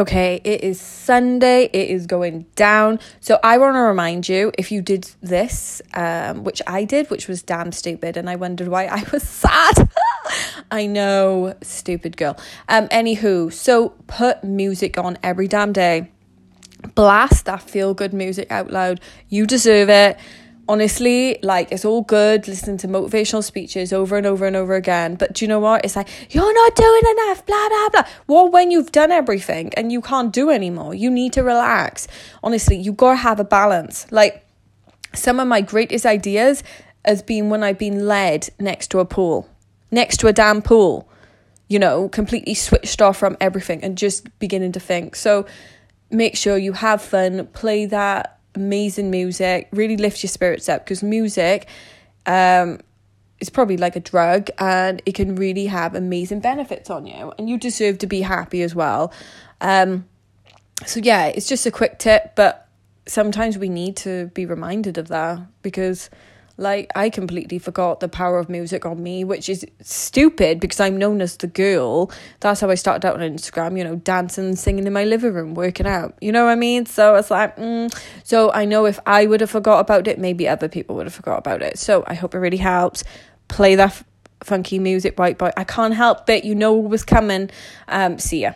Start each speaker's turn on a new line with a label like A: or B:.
A: Okay, it is Sunday. It is going down. So I want to remind you if you did this, um, which I did, which was damn stupid, and I wondered why I was sad. I know, stupid girl. Um, anywho, so put music on every damn day. Blast that feel good music out loud. You deserve it honestly, like it's all good listening to motivational speeches over and over and over again. But do you know what? It's like, you're not doing enough, blah, blah, blah. Well, when you've done everything and you can't do anymore, you need to relax. Honestly, you gotta have a balance. Like some of my greatest ideas has been when I've been led next to a pool, next to a damn pool, you know, completely switched off from everything and just beginning to think. So make sure you have fun, play that amazing music, really lift your spirits up because music um, is probably like a drug and it can really have amazing benefits on you and you deserve to be happy as well. Um, so, yeah, it's just a quick tip, but sometimes we need to be reminded of that because like, I completely forgot the power of music on me, which is stupid because I'm known as the girl. That's how I started out on Instagram, you know, dancing, singing in my living room, working out. You know what I mean? So it's like, mm. so I know if I would have forgot about it, maybe other people would have forgot about it. So I hope it really helps. Play that f- funky music, right boy. I can't help it. You know was coming. Um, see ya.